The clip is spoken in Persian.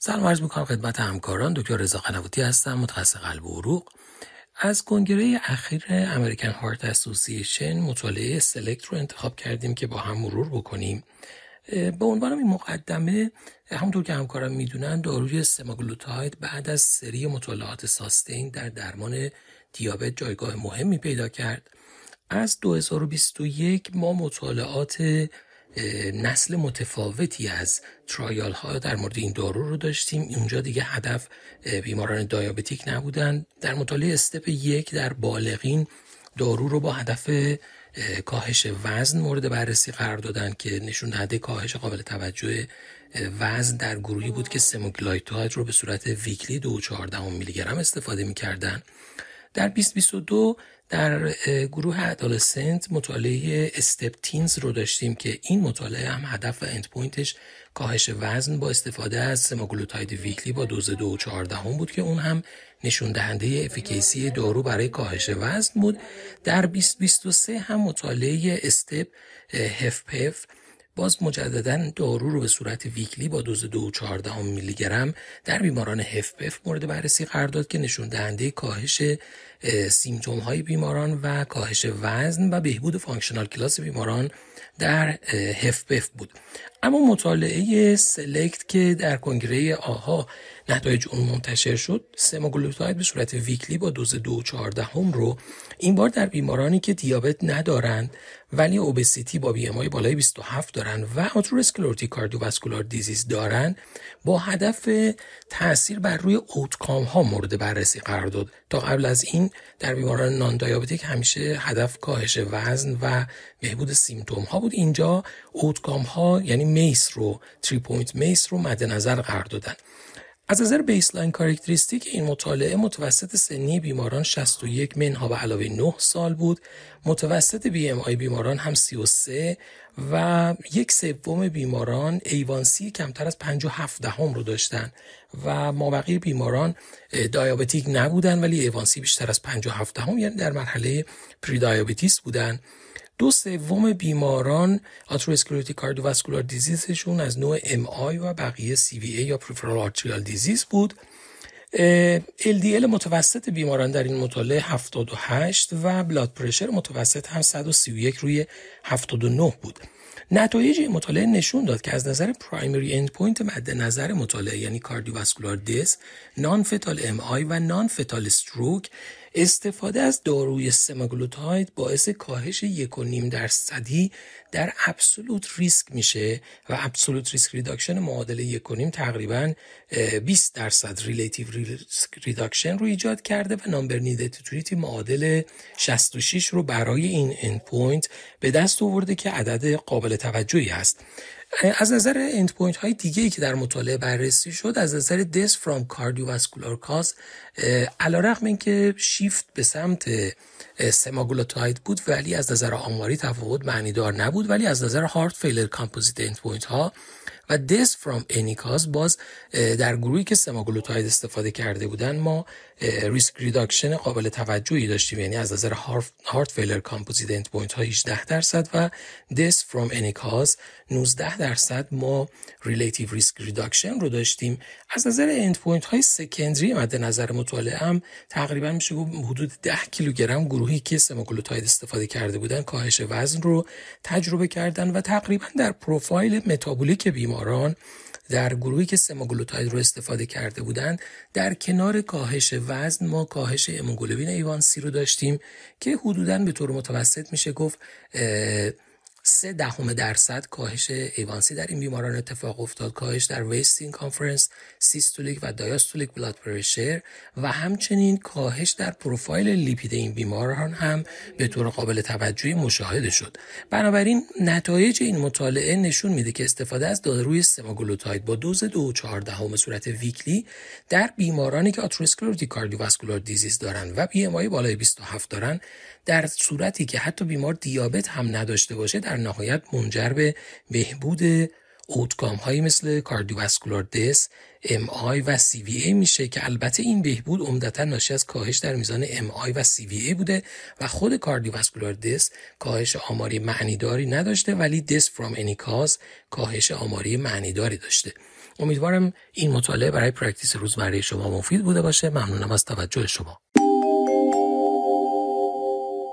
سلام عرض می‌کنم خدمت همکاران. دکتر رضا قنواتی هستم متخصص قلب و عروق. از کنگره اخیر امریکن هارت اسوسییشن مطالعه سلکت رو انتخاب کردیم که با هم مرور بکنیم. به عنوان این مقدمه همونطور که همکاران می‌دونن داروی سماگلوتاید بعد از سری مطالعات ساستین در درمان دیابت جایگاه مهمی پیدا کرد. از 2021 ما مطالعات نسل متفاوتی از trial ها در مورد این دارو رو داشتیم. اونجا دیگه هدف بیماران diabetic نبودن. در مطالعه STEP یک در بالغین دارو رو با هدف کاهش وزن مورد بررسی قرار دادن که نشون دهنده کاهش قابل توجه وزن در گروهی بود که semaglutide رو به صورت weekly 2.14 میلی گرم استفاده می‌کردن. در 2022 در گروه adolescent مطالعه STEP TEENS رو داشتیم که این مطالعه هم هدف و endpoint ش کاهش وزن با استفاده از semaglutide weekly با دوز دو و چهار دهم بود که اون هم نشون دهنده efficacy دارو برای کاهش وزن بود. در 2023 هم مطالعه STEP HFpEF باز مجددا دارو رو به صورت weekly با دوز دو چهار دهم میلی گرم در بیماران HFpEF مورد بررسی قرار داد که نشون دهنده کاهش symptom های بیماران و کاهش وزن و بهبود functional class بیماران در HFpEF بود. اما مطالعه SELECT که در کنگره AHA نتایج اون منتشر شد semaglutide به صورت weekly با دوز دو هم رو این بار در بیمارانی که دیابت ندارند ولی obesity با BMI بالای 27 دارن و atherosclerotic cardiovascular disease دارن با هدف تاثیر بر روی outcome ها مورد بررسی قرار داد. تا قبل از این در بیماران non-diabetic همیشه هدف کاهش وزن و بهبود symptom ها بود اینجا outcome ها یعنی MACE رو 3 point MACE رو مد نظر قرار دادن. از نظر baseline characteristic این مطالعه متوسط سنی بیماران 61 منها به علاوه 9 سال بود. متوسط BMI بیماران هم 33 و یک سوم بیماران A1C کمتر از 57 دهم رو داشتن و مابقی بیماران diabetic نبودن ولی A1C بیشتر از 57 دهم یعنی در مرحله prediabetes بودن. دو سوم بیماران atherosclerotic cardiovascular disease شون از نوع MI و بقیه CVA یا peripheral arterial disease بود. LDL متوسط بیماران در این مطالعه 78 و blood pressure متوسط هم 131 روی 79 بود. نتایج این مطالعه نشون داد که از نظر primary endpoint مد نظر مطالعه یعنی cardiovascular death non-fatal MI و non-fatal stroke استفاده از داروی semaglutide باعث کاهش یک و نیم درصدی در absolute risk میشه و absolute risk reduction معادل یک و نیم تقریبا 20 درصد relative risk reduction رو ایجاد کرده و number needed to treat ی معادل 66 رو برای این end به دست آورده که عدد قابل توجهی هست. از نظر endpoint های دیگه ای که در مطالعه بررسی شد از نظر death from cardiovascular cause علیرغم اینکه شیفت به سمت semaglutide بود ولی از نظر آماری تفاوت معنیدار نبود ولی از نظر heart failure composite end ها و death from any cause باز در گروهی که semaglutide استفاده کرده بودن ما risk reduction قابل توجهی داشتیم. یعنی از نظر heart failure composite endpoint ها 18 درصد و death from any cause 19 درصد ما relative risk reduction رو داشتیم. از نظر endpoint های secondary مد نظر مطالعه هم تقریبا میشه گفت حدود 10 کیلوگرم گروهی که semaglutide استفاده کرده بودن کاهش وزن رو تجربه کردن و تقریبا در پروفایل متابولیک بیماران در گروهی که semaglutide رو استفاده کرده بودند در کنار کاهش وزن ما کاهش هموگلوبین A1C رو داشتیم که حدودا به طور متوسط میشه گفت سه دهم درصد کاهش A1C در این بیماران اتفاق افتاد. کاهش در waist circumference systolic و diastolic blood pressure و همچنین کاهش در پروفایل لیپید این بیماران هم به طور قابل توجهی مشاهده شد. بنابراین نتایج این مطالعه نشون میده که استفاده از داروی semaglutide با دوز دو چهار دهم صورت weekly در بیمارانی که atherosclerotic cardiovascular disease دارن و BMI بالای 27 دارن در صورتی که حتی بیمار دیابت هم نداشته باشه در نهایت منجر به بهبود outcome هایی مثل cardiovascular death MI و CVA میشه که البته این بهبود عمدتا ناشی از کاهش در میزان MI و CVA بوده و خود cardiovascular death کاهش آماری معنیداری نداشته ولی death from any cause کاهش آماری معنیداری داشته. امیدوارم این مطالعه برای پرکتیس روزمره شما مفید بوده باشه. ممنونم از توجه شما.